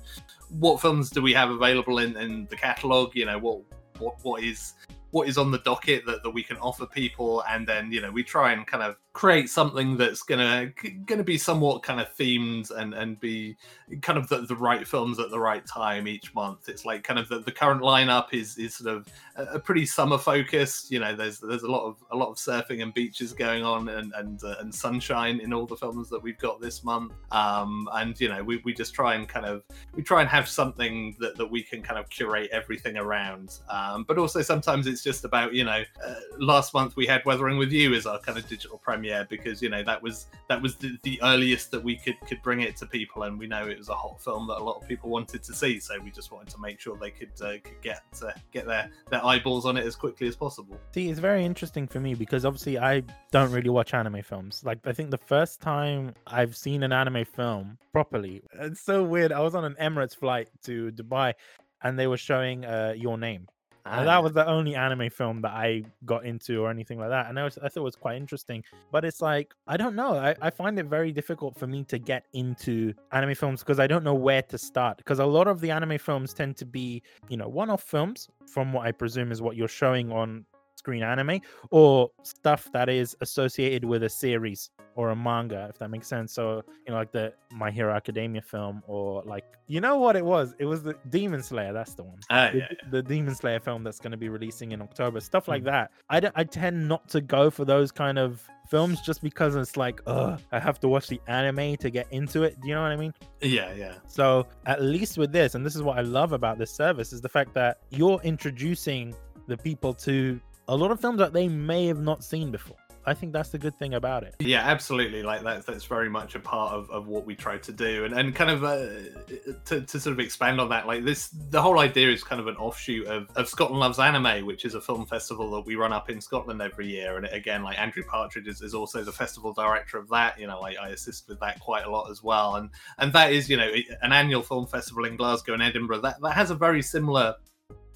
what films do we have available in, in the catalog? You know, what what what is what is on the docket that, that we can offer people and then you know we try and kind of create something that's gonna gonna be somewhat kind of themed and and be kind of the, the right films at the right time each month. It's like kind of the, the current lineup is is sort of a, a pretty summer focused you know there's there's a lot of a lot of surfing and beaches going on and and, uh, and sunshine in all the films that we've got this month. Um and you know we, we just try and kind of we try and have something that, that we can kind of curate everything around. Um but also sometimes it's just about you know uh, last month we had weathering with you as our kind of digital premiere premiere because you know that was that was the, the earliest that we could could bring it to people, and we know it was a hot film that a lot of people wanted to see. So we just wanted to make sure they could, uh, could get uh, get their their eyeballs on it as quickly as possible. See, it's very interesting for me because obviously I don't really watch anime films. Like I think the first time I've seen an anime film properly, it's so weird. I was on an Emirates flight to Dubai, and they were showing uh, Your Name and that was the only anime film that I got into or anything like that. And I, was, I thought it was quite interesting. But it's like, I don't know. I, I find it very difficult for me to get into anime films because I don't know where to start. Because a lot of the anime films tend to be, you know, one off films, from what I presume is what you're showing on screen anime or stuff that is associated with a series or a manga if that makes sense. So you know like the my hero academia film or like you know what it was? It was the demon slayer that's the one. Uh, the, yeah, yeah. the, demon slayer film that's going to be releasing in october stuff like mm. that. I, I tend not to go for those kind of films just because it's like ugh i have to watch the anime to get into it do you know what i mean? Yeah yeah. So at least with this and this is what i love about this service is the fact that you're introducing the people to a lot of films that they may have not seen before. I think that's the good thing about it. Yeah, absolutely. Like that's that's very much a part of, of what we try to do, and and kind of uh, to, to sort of expand on that. Like this, the whole idea is kind of an offshoot of, of Scotland Loves Anime, which is a film festival that we run up in Scotland every year. And again, like Andrew Partridge is, is also the festival director of that. You know, I, I assist with that quite a lot as well. And and that is you know an annual film festival in Glasgow and Edinburgh that that has a very similar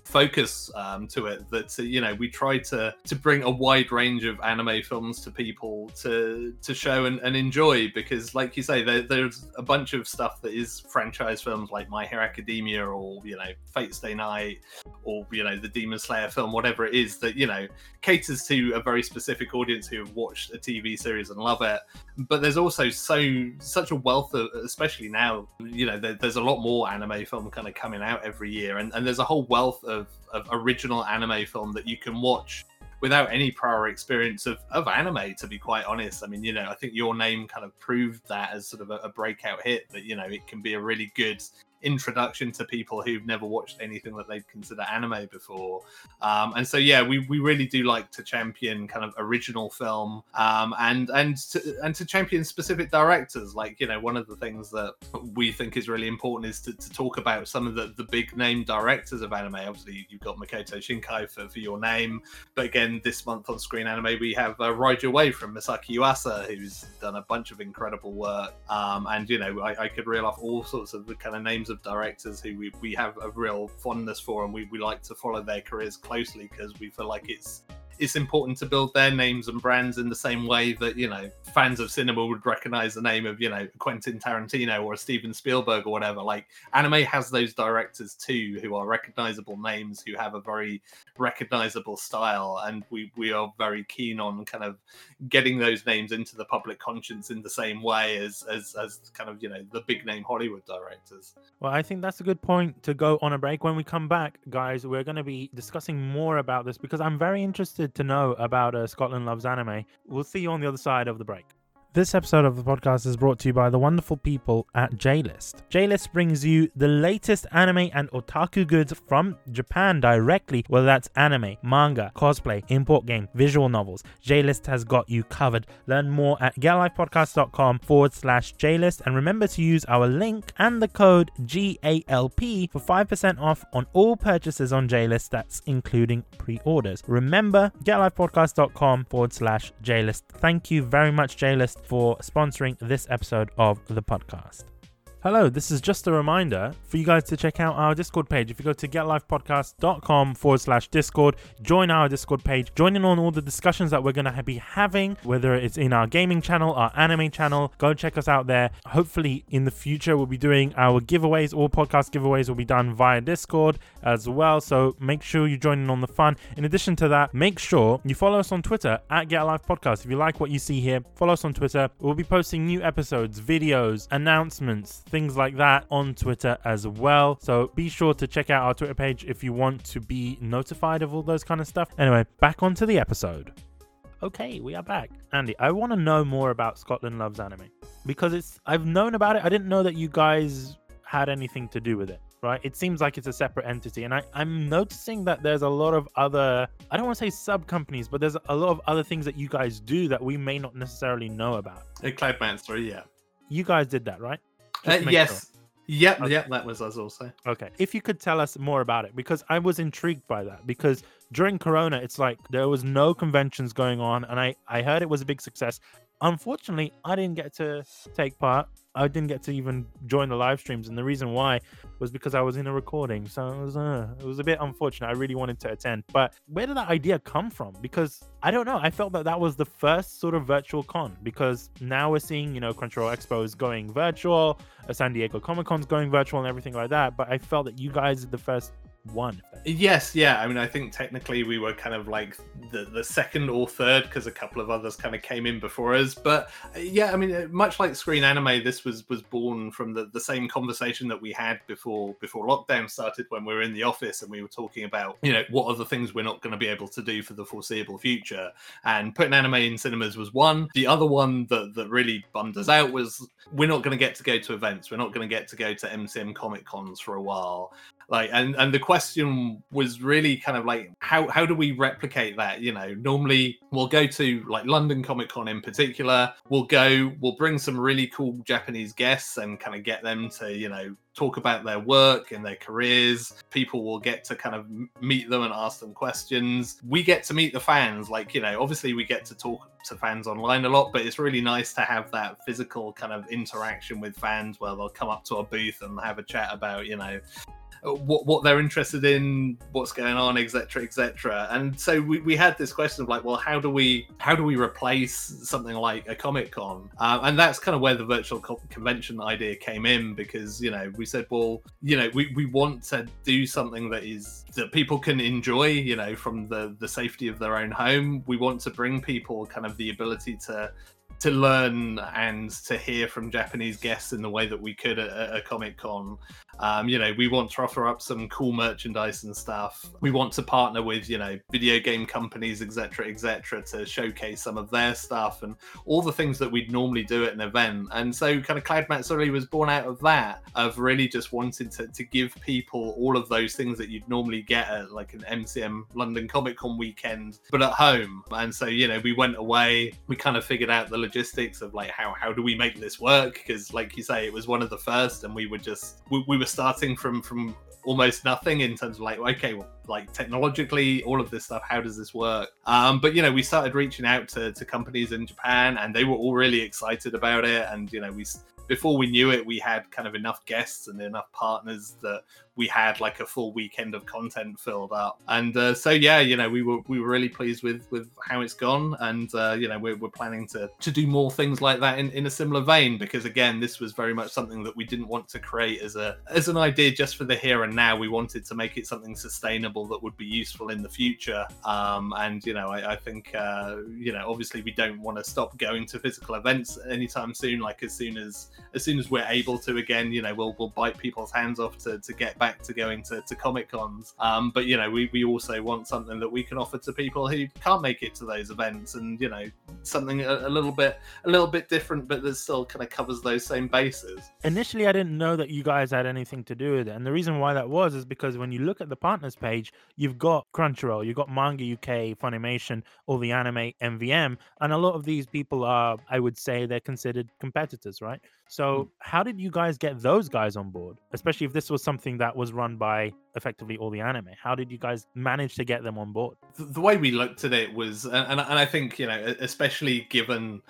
focus um, to it that you know we try to to bring a wide range of anime films to people to to show and, and enjoy because like you say there, there's a bunch of stuff that is franchise films like My Hero Academia or you know Fate Stay Night or you know the Demon Slayer film whatever it is that you know caters to a very specific audience who have watched a TV series and love it. But there's also so such a wealth of especially now you know there, there's a lot more anime film kind of coming out every year and, and there's a whole wealth of, of original anime film that you can watch without any prior experience of, of anime to be quite honest. I mean you know i think your name kind of proved that as sort of a, a breakout hit that you know it can be a really good introduction to people who've never watched anything that they'd consider anime before. Um, and so, yeah, we, we really do like to champion kind of original film um, and and to, and to champion specific directors. Like you know, one of the things that we think is really important is to, to talk about some of the, the big name directors of anime. Obviously, you've got Makoto Shinkai for, for your name, but again, this month on Screen Anime we have uh, Way from Masaaki Yuasa, who's done a bunch of incredible work. Um, and you know, I, I could reel off all sorts of the kind of names of directors who we, we have a real fondness for and we, we like to follow their careers closely because we feel like it's it's important to build their names and brands in the same way that you know fans of cinema would recognize the name of you know Quentin Tarantino or Steven Spielberg or whatever. Like anime has those directors too, who are recognizable names, who have a very recognizable style, and we we are very keen on kind of getting those names into the public conscience in the same way as as as kind of you know the big name Hollywood directors. Well, I think that's a good point to go on a break. When we come back, guys, we're going to be discussing more about this because I'm very interested to know about uh, Scotland Loves Anime. We'll see you on the other side of the break. This episode of the podcast is brought to you by the wonderful people at JList. JList brings you the latest anime and otaku goods from Japan directly, whether that's anime, manga, cosplay, import game, visual novels. JList has got you covered. Learn more at getlifepodcast.com forward slash JList and remember to use our link and the code GALP for 5% off on all purchases on JList, that's including pre orders. Remember, getlifepodcast.com forward slash JList. Thank you very much, JList for sponsoring this episode of the podcast. Hello, this is just a reminder for you guys to check out our Discord page. If you go to getlifepodcast.com forward slash Discord, join our Discord page, join in on all the discussions that we're going to be having, whether it's in our gaming channel, our anime channel. Go check us out there. Hopefully, in the future, we'll be doing our giveaways. All podcast giveaways will be done via Discord as well. So make sure you join in on the fun. In addition to that, make sure you follow us on Twitter at Get Life Podcast. If you like what you see here, follow us on Twitter. We'll be posting new episodes, videos, announcements things like that on Twitter as well. So be sure to check out our Twitter page if you want to be notified of all those kind of stuff. Anyway, back onto the episode. Okay, we are back. Andy, I want to know more about Scotland Loves Anime because it's I've known about it. I didn't know that you guys had anything to do with it right? It seems like it's a separate entity. And I, I'm noticing that there's a lot of other, I don't want to say sub companies, but there's a lot of other things that you guys do that we may not necessarily know about. A Cloud Matsuri, yeah. You guys did that, right? Uh, yes. Sure. Yep, okay. yep, that was us also. Okay. If you could tell us more about it, because I was intrigued by that. Because during Corona, it's like there was no conventions going on, and I, I heard it was a big success. Unfortunately, I didn't get to take part. I didn't get to even join the live streams, and the reason why was because I was in a recording. So it was uh, it was a bit unfortunate. I really wanted to attend, but where did that idea come from? Because I don't know. I felt that that was the first sort of virtual con because now we're seeing you know Crunchyroll Expos going virtual, San Diego Comic Con's going virtual, and everything like that. But I felt that you guys are the first one. Yes, yeah. I mean, I think technically we were kind of like the the second or third because a couple of others kind of came in before us. But uh, yeah, I mean, uh, much like Screen Anime, this was was born from the, the same conversation that we had before before lockdown started when we were in the office and we were talking about you know what are the things we're not going to be able to do for the foreseeable future. And putting anime in cinemas was one. The other one that that really bummed us out was we're not going to get to go to events. We're not going to get to go to MCM Comic Cons for a while like and and the question was really kind of like how how do we replicate that? You know normally we'll go to like london comic con in particular. We'll go we'll bring some really cool japanese guests and kind of get them to you know talk about their work and their careers. People will get to kind of meet them and ask them questions. We get to meet the fans. Like you know obviously we get to talk to fans online a lot but it's really nice to have that physical kind of interaction with fans where they'll come up to a booth and have a chat about you know what what they're interested in, what's going on, etc., etc. And so we, we had this question of like, well, how do we how do we replace something like a Comic Con? Um, and that's kind of where the virtual co- convention idea came in because you know we said, well, you know, we, we want to do something that is that people can enjoy, you know, from the the safety of their own home. We want to bring people kind of the ability to to learn and to hear from Japanese guests in the way that we could at a Comic Con. Um, you know, we want to offer up some cool merchandise and stuff. We want to partner with, you know, video game companies, etc., etc., to showcase some of their stuff and all the things that we'd normally do at an event. And so, kind of, Cloud Matsuri was born out of that, of really just wanting to, to give people all of those things that you'd normally get at like an MCM London Comic Con weekend, but at home. And so, you know, we went away, we kind of figured out the logistics of like how how do we make this work because like you say it was one of the first and we were just we, we were starting from from almost nothing in terms of like okay well like technologically all of this stuff how does this work? Um but you know we started reaching out to, to companies in japan and they were all really excited about it. And you know we before we knew it we had kind of enough guests and enough partners that we had like a full weekend of content filled up. And uh, so yeah you know we were we were really pleased with with how it's gone. And uh, you know we're, we're planning to to do more things like that in, in a similar vein because again this was very much something that we didn't want to create as a as an idea just for the here and now. We wanted to make it something sustainable that would be useful in the future um, and you know i, I think uh, you know obviously we don't want to stop going to physical events anytime soon like as soon as as soon as we're able to again you know we'll we'll bite people's hands off to to get back to going to, to Comic Cons. Um, but you know, we, we also want something that we can offer to people who can't make it to those events, and you know, something a, a little bit a little bit different, but that still kind of covers those same bases. Initially, I didn't know that you guys had anything to do with it, and the reason why that was is because when you look at the partners page, you've got Crunchyroll, you've got Manga UK, Funimation, all the anime, MVM, and a lot of these people are, I would say, they're considered competitors, right? So, mm. how did you guys get those guys on board, especially if this was something that was run by effectively all the anime? How did you guys manage to get them on board? The, the way we looked at it was, and, and I think, you know, especially given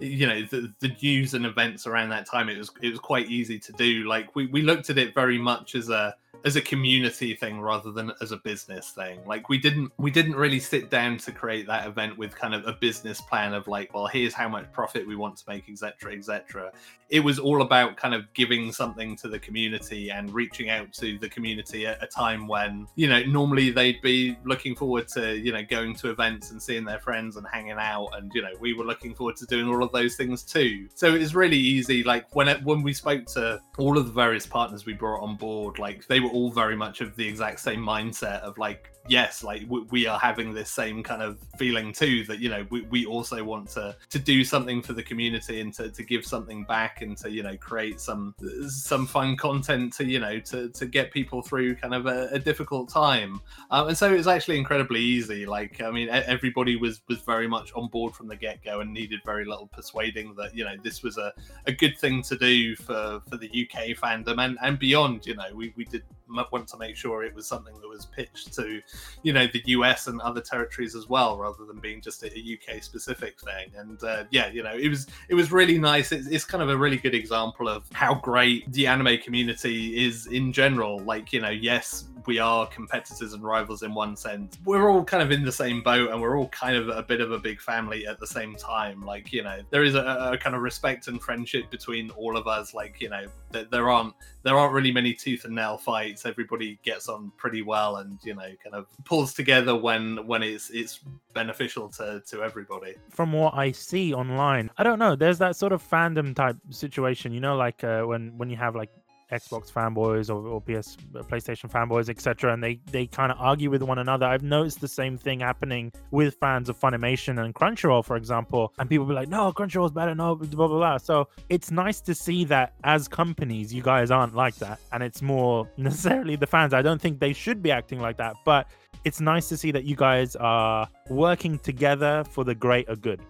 you know the, the news and events around that time it was it was quite easy to do like we, we looked at it very much as a as a community thing rather than as a business thing. Like we didn't we didn't really sit down to create that event with kind of a business plan of like well here's how much profit we want to make etc etc it was all about kind of giving something to the community and reaching out to the community at a time when you know normally they'd be looking forward to you know going to events and seeing their friends and hanging out and you know we were looking forward to doing all of those things too. So it was really easy. Like when it, when we spoke to all of the various partners we brought on board like they were all very much of the exact same mindset of like yes, like we, we, are having this same kind of feeling too that you know we, we also want to to do something for the community and to, to give something back and to you know create some some fun content to you know to to get people through kind of a, a difficult time. Um, and so it was actually incredibly easy. Like I mean, everybody was was very much on board from the get go and needed very little persuading that you know this was a, a good thing to do for for the UK fandom and and beyond. You know, we we did want to make sure it was something that was pitched to you know the US and other territories as well, rather than being just a, UK specific thing. And uh, yeah, you know, it was it was really nice. It's, it's kind of a really good example of how great the anime community is in general. Like you know, yes, we are competitors and rivals in one sense. We're all kind of in the same boat, and we're all kind of a bit of a big family at the same time. Like you know, there is a, a kind of respect and friendship between all of us. Like you know, there, there aren't there aren't really many tooth and nail fights. Everybody gets on pretty well, and you know, kind of pulls together when when it's it's beneficial to to everybody. From what I see online, I don't know. There's that sort of fandom type situation, you know, like uh, when when you have like Xbox fanboys or, or PS uh, PlayStation fanboys, etc., and they they kind of argue with one another. I've noticed the same thing happening with fans of Funimation and Crunchyroll, for example, and people be like, "No, Crunchyroll's better," no, blah blah blah. So it's nice to see that as companies, you guys aren't like that, and it's more *laughs* necessarily the fans. I don't think they should be acting like that, but it's nice to see that you guys are working together for the greater good.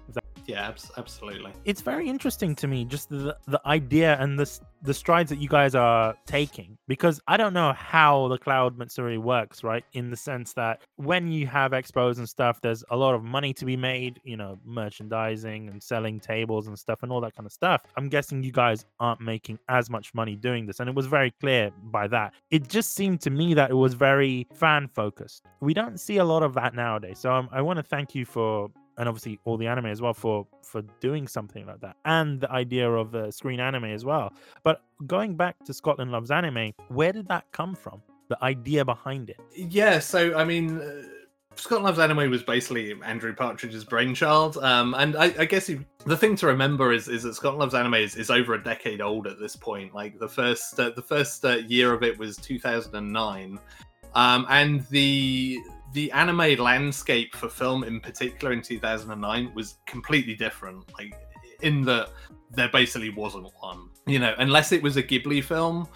Yeah, absolutely. It's very interesting to me, just the the idea and the the strides that you guys are taking, because I don't know how the cloud Matsuri works, right? In the sense that when you have expos and stuff, there's a lot of money to be made, you know, merchandising and selling tables and stuff and all that kind of stuff. I'm guessing you guys aren't making as much money doing this, and it was very clear by that. It just seemed to me that it was very fan focused. We don't see a lot of that nowadays, so um, I want to thank you for and obviously all the anime as well for for doing something like that and the idea of uh, screen anime as well. But going back to scotland loves anime where did that come from? The idea behind it? Yeah so i mean uh... Scotland Loves Anime was basically Andrew Partridge's brainchild, um, and I, I guess he, the thing to remember is, is that Scotland Loves Anime is, is, over a decade old at this point. Like the first uh, the first uh, year of it was 2009, um, and the the anime landscape for film in particular in 2009 was completely different like in that there basically wasn't one you know unless it was a ghibli film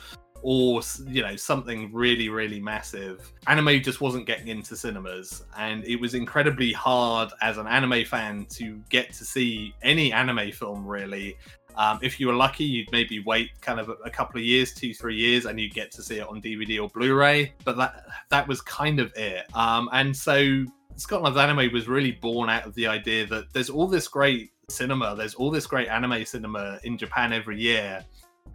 or you know something really really massive. Anime just wasn't getting into cinemas and it was incredibly hard as an anime fan to get to see any anime film really um, if you were lucky, you'd maybe wait kind of a, couple of years, two, three years, and you'd get to see it on DVD or Blu-ray. But that that was kind of it. Um, and so Scotland Loves Anime was really born out of the idea that there's all this great cinema, there's all this great anime cinema in Japan every year,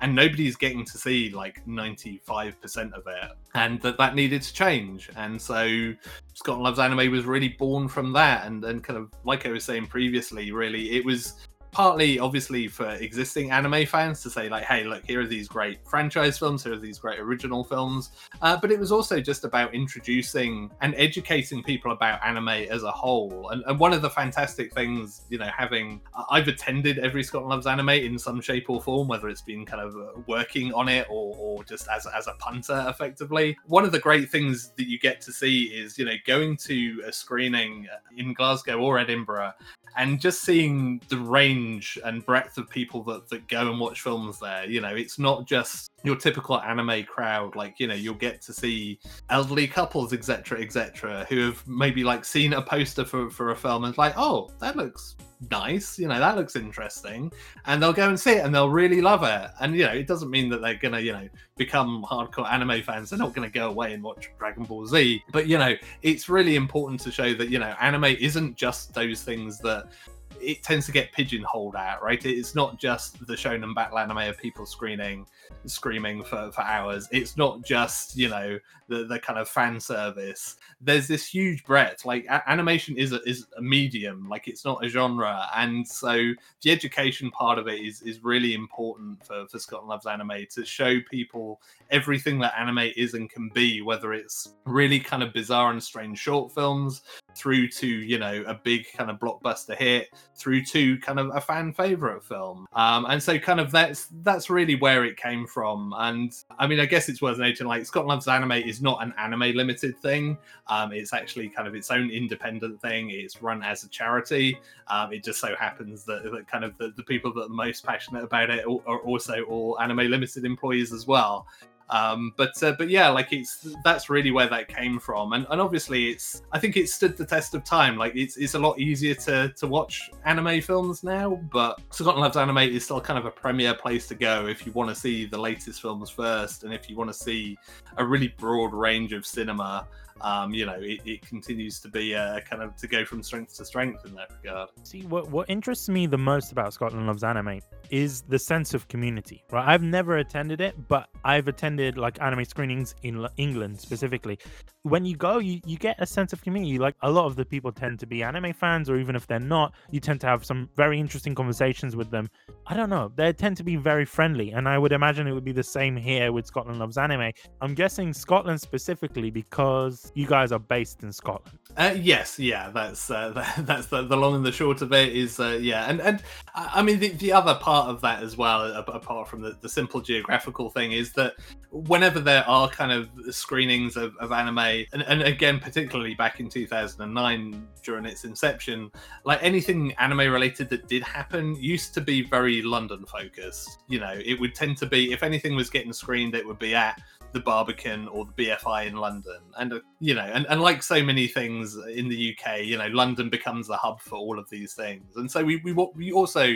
and nobody's getting to see like 95% of it and that that needed to change and so scotland loves anime was really born from that and then kind of like i was saying previously really it was partly obviously for existing anime fans to say like hey look here are these great franchise films here are these great original films. Uh, but it was also just about introducing and educating people about anime as a whole. And, and, one of the fantastic things you know having i've attended every scotland loves anime in some shape or form whether it's been kind of uh, working on it or, or just as, as a punter effectively. One of the great things that you get to see is you know going to a screening in glasgow or edinburgh and just seeing the range and breadth of people that, that go and watch films there you know it's not just your typical anime crowd like you know you'll get to see elderly couples etc etc who have maybe like seen a poster for for a film and like oh that looks nice you know that looks interesting. And they'll go and see it and they'll really love it. And you know it doesn't mean that they're gonna you know become hardcore anime fans. They're not gonna go away and watch dragon ball z. But you know it's really important to show that you know anime isn't just those things that it tends to get pigeonholed out, right? It's not just the shonen battle anime of people screaming, screaming for, for hours. It's not just you know the the kind of fan service. There's this huge breadth. Like a- animation is a, is a medium, like it's not a genre, and so the education part of it is is really important for for Scotland Loves Anime to show people everything that anime is and can be, whether it's really kind of bizarre and strange short films through to you know a big kind of blockbuster hit through to kind of a fan favorite film um and so kind of that's that's really where it came from. And i mean i guess it's worth noting like scotland loves anime is not an anime limited thing. Um it's actually kind of its own independent thing. It's run as a charity. Um it just so happens that, that kind of the, the people that are most passionate about it are also all anime limited employees as well um, but uh, but yeah, like it's that's really where that came from, and and obviously it's I think it stood the test of time. Like it's it's a lot easier to to watch anime films now, but Scotland Loves Anime is still kind of a premier place to go if you want to see the latest films first, and if you want to see a really broad range of cinema um, you know, it, it continues to be uh, kind of to go from strength to strength in that regard. See, what what interests me the most about Scotland Loves Anime is the sense of community. Right, I've never attended it, but I've attended like anime screenings in England specifically. When you go, you, you get a sense of community. Like a lot of the people tend to be anime fans, or even if they're not, you tend to have some very interesting conversations with them. I don't know, they tend to be very friendly, and I would imagine it would be the same here with Scotland Loves Anime. I'm guessing Scotland specifically because you guys are based in Scotland. Uh, yes, yeah, that's uh, *laughs* that's the, the, long and the short of it. Is uh, yeah, and and I mean the, the other part of that as well, apart from the, the simple geographical thing, is that whenever there are kind of screenings of, of anime, and, and again particularly back in 2009 during its inception, like anything anime related that did happen used to be very London focused. You know, it would tend to be if anything was getting screened, it would be at the Barbican or the BFI in London, and uh, you know, and, and like so many things in the UK, you know, London becomes the hub for all of these things. And so we we, we also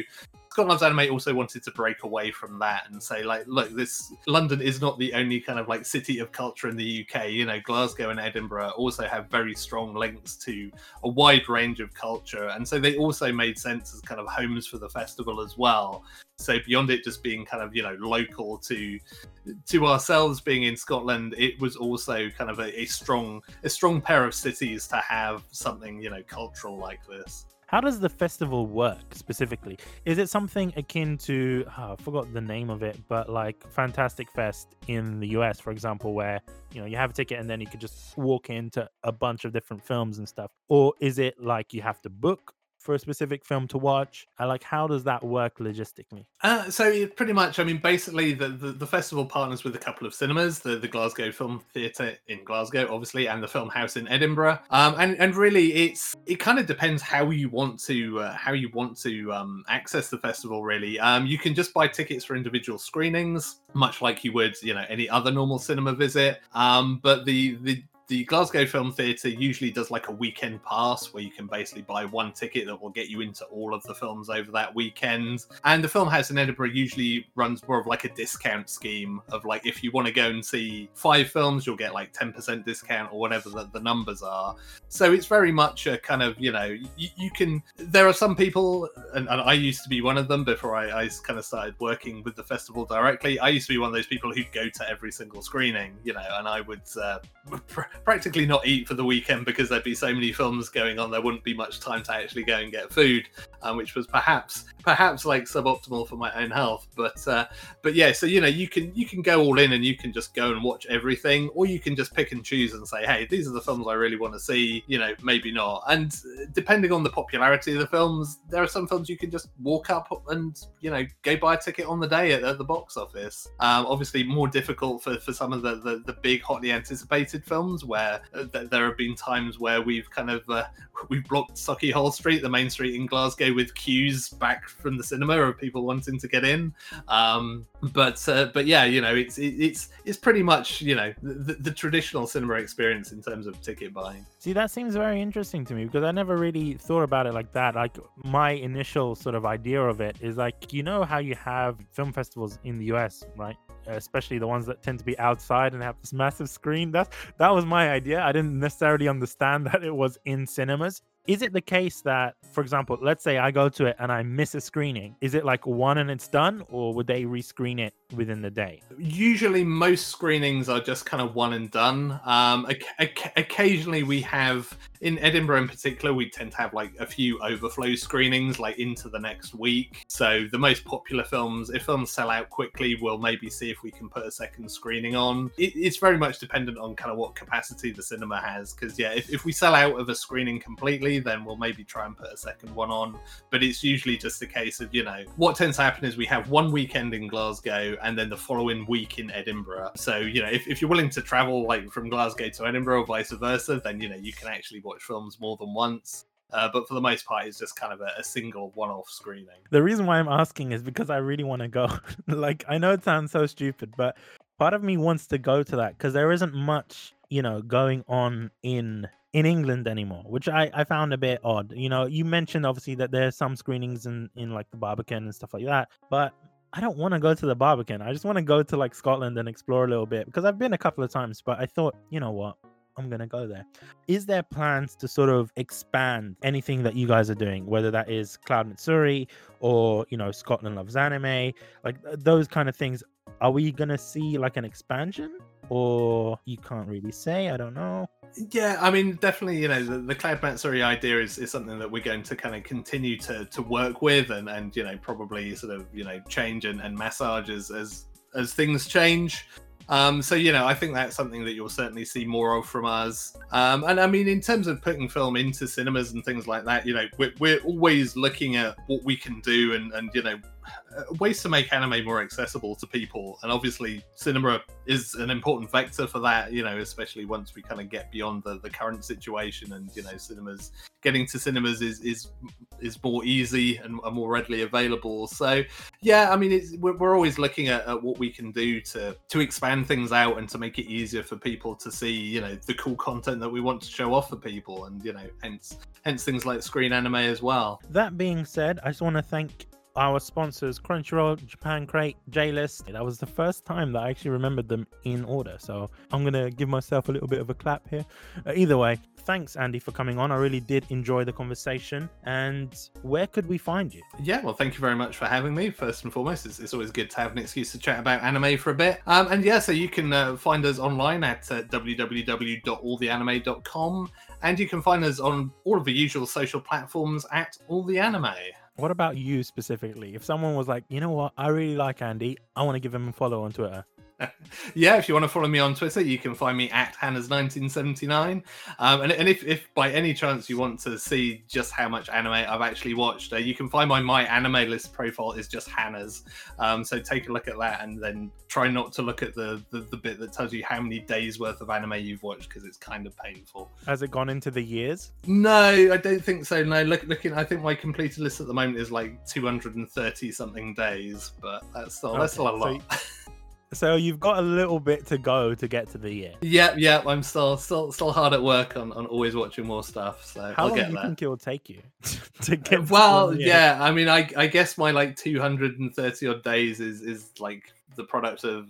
Scott Loves Anime also wanted to break away from that and say, like, look, this London is not the only kind of like city of culture in the UK. You know, Glasgow and Edinburgh also have very strong links to a wide range of culture. And so they also made sense as kind of homes for the festival as well. So beyond it just being kind of, you know, local to to ourselves being in Scotland, it was also kind of a, a strong a strong pair of cities to have something, you know, cultural like this. How does the festival work specifically? Is it something akin to oh, I forgot the name of it, but like Fantastic Fest in the US, for example, where you know you have a ticket and then you could just walk into a bunch of different films and stuff, or is it like you have to book for a specific film to watch? I like how does that work logistically? Uh, so pretty much, I mean, basically, the, the, the festival partners with a couple of cinemas, the, the Glasgow Film Theatre in Glasgow, obviously, and the Film House in Edinburgh. Um, and and really, it's it kind of depends how you want to uh, how you want to um, access the festival. Really, um, you can just buy tickets for individual screenings, much like you would, you know, any other normal cinema visit. Um, but the the the Glasgow Film Theatre usually does like a weekend pass where you can basically buy one ticket that will get you into all of the films over that weekend. And the Film House in Edinburgh usually runs more of like a discount scheme of like if you want to go and see five films, you'll get like 10% discount or whatever the, the numbers are. So it's very much a kind of, you know, you, you can, there are some people, and, and, I used to be one of them before I, I kind of started working with the festival directly. I used to be one of those people who'd go to every single screening, you know, and I would uh, *laughs* practically not eat for the weekend because there'd be so many films going on. There wouldn't be much time to actually go and get food, um, which was perhaps perhaps like suboptimal for my own health. But uh, but yeah, so you know you can you can go all in and you can just go and watch everything, or you can just pick and choose and say, hey, these are the films I really want to see. You know, maybe not. And depending on the popularity of the films, there are some films you can just walk up and you know go buy a ticket on the day at, at the box office. Um, obviously, more difficult for, for some of the, the the big hotly anticipated films where uh, th- there have been times where we've kind of uh, *laughs* we've blocked Hall Street, the main street in Glasgow, with queues back from the cinema of people wanting to get in. Um, but uh, but yeah, you know, it's it's it's pretty much you know the, the, traditional cinema experience in terms of ticket buying. See, that seems very interesting to me because I never really thought about it like that. Like my initial sort of idea of it is like you know how you have film festivals in the US, right? Especially the ones that tend to be outside and have this massive screen. That's that was my idea. I didn't necessarily understand *laughs* that it was in cinemas is it the case that for example let's say i go to it and i miss a screening is it like one and it's done or would they rescreen it within the day? Usually most screenings are just kind of one and done. Um occasionally we have in edinburgh in particular we tend to have like a few overflow screenings like into the next week. So the most popular films if films sell out quickly we'll maybe see if we can put a second screening on. It, it's very much dependent on kind of what capacity the cinema has because yeah if, if we sell out of a screening completely then we'll maybe try and put a second one on. But it's usually just a case of, you know, what tends to happen is we have one weekend in Glasgow and then the following week in Edinburgh. So, you know, if, if you're willing to travel like from Glasgow to Edinburgh or vice versa, then, you know, you can actually watch films more than once. Uh, but for the most part, it's just kind of a, a single one-off screening. The reason why I'm asking is because I really want to go. *laughs* like, I know it sounds so stupid, but part of me wants to go to that because there isn't much, you know, going on in in England anymore, which I, I found a bit odd. You know, you mentioned obviously that there's some screenings in, in like the Barbican and stuff like that, but I don't want to go to the Barbican. I just want to go to like Scotland and explore a little bit because I've been a couple of times, but I thought, you know what? I'm gonna go there. Is there plans to sort of expand anything that you guys are doing, whether that is Cloud Matsuri or you know Scotland loves anime, like those kind of things? Are we gonna see like an expansion, or you can't really say? I don't know. Yeah, I mean, definitely, you know, the, the Cloud Matsuri idea is, is something that we're going to kind of continue to to work with and, and you know, probably sort of, you know, change and, and massage as, as as things change. Um, so you know, I think that's something that you'll certainly see more of from us. Um, and I mean, in terms of putting film into cinemas and things like that, you know, we're, we're always looking at what we can do and and you know Uh, ways to make anime more accessible to people, and obviously cinema is an important vector for that. You know, especially once we kind of get beyond the, the current situation, and you know, cinemas getting to cinemas is is is more easy and, more readily available. So yeah, I mean, we're, we're always looking at, at what we can do to to expand things out and to make it easier for people to see, you know, the cool content that we want to show off for people, and you know, hence hence things like screen anime as well. That being said, I just want to thank our sponsors Crunchyroll, Japan Crate, JList. That was the first time that I actually remembered them in order. So I'm going to give myself a little bit of a clap here. Uh, either way, thanks, Andy, for coming on. I really did enjoy the conversation. And where could we find you? Yeah, well, thank you very much for having me. First and foremost, it's, it's always good to have an excuse to chat about anime for a bit. Um, and yeah, so you can uh, find us online at uh, www.alltheanime.com. And you can find us on all of the usual social platforms at All the Anime. What about you specifically? If someone was like, you know what, I really like Andy, I want to give him a follow on Twitter. Yeah, if you want to follow me on Twitter, you can find me at Hanley1979. Um, and, and if, if by any chance you want to see just how much anime I've actually watched, uh, you can find my My Anime List profile is just Hannah's. Um, so take a look at that and then try not to look at the, the, the bit that tells you how many days worth of anime you've watched because it's kind of painful. Has it gone into the years? No, I don't think so. No, look, looking, I think my completed list at the moment is like 230 something days, but that's still, okay, that's still a lot. So So you've got a little bit to go to get to the year. Yep, yep. I'm still still still hard at work on, on always watching more stuff. So how I'll long get do you that. think it will take you *laughs* to *laughs* get? well, yeah. I mean, I I guess my like 230 odd days is is like the product of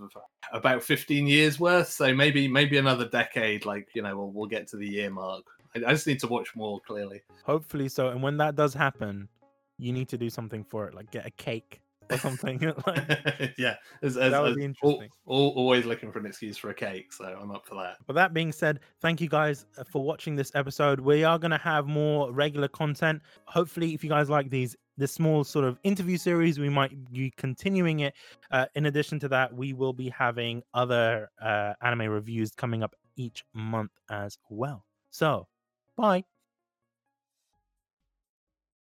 about 15 years worth. So maybe maybe another decade. Like you know, we'll we'll get to the year mark. I, I just need to watch more clearly. Hopefully so. And when that does happen, you need to do something for it, like get a cake or something. *laughs* like, *laughs* yeah, as, as, that would be interesting. All, all, always looking for an excuse for a cake, so I'm up for that. But that being said, thank you guys uh, for watching this episode. We are going to have more regular content. Hopefully, if you guys like these this small sort of interview series, we might be continuing it. Uh, in addition to that, we will be having other uh, anime reviews coming up each month as well. So, bye.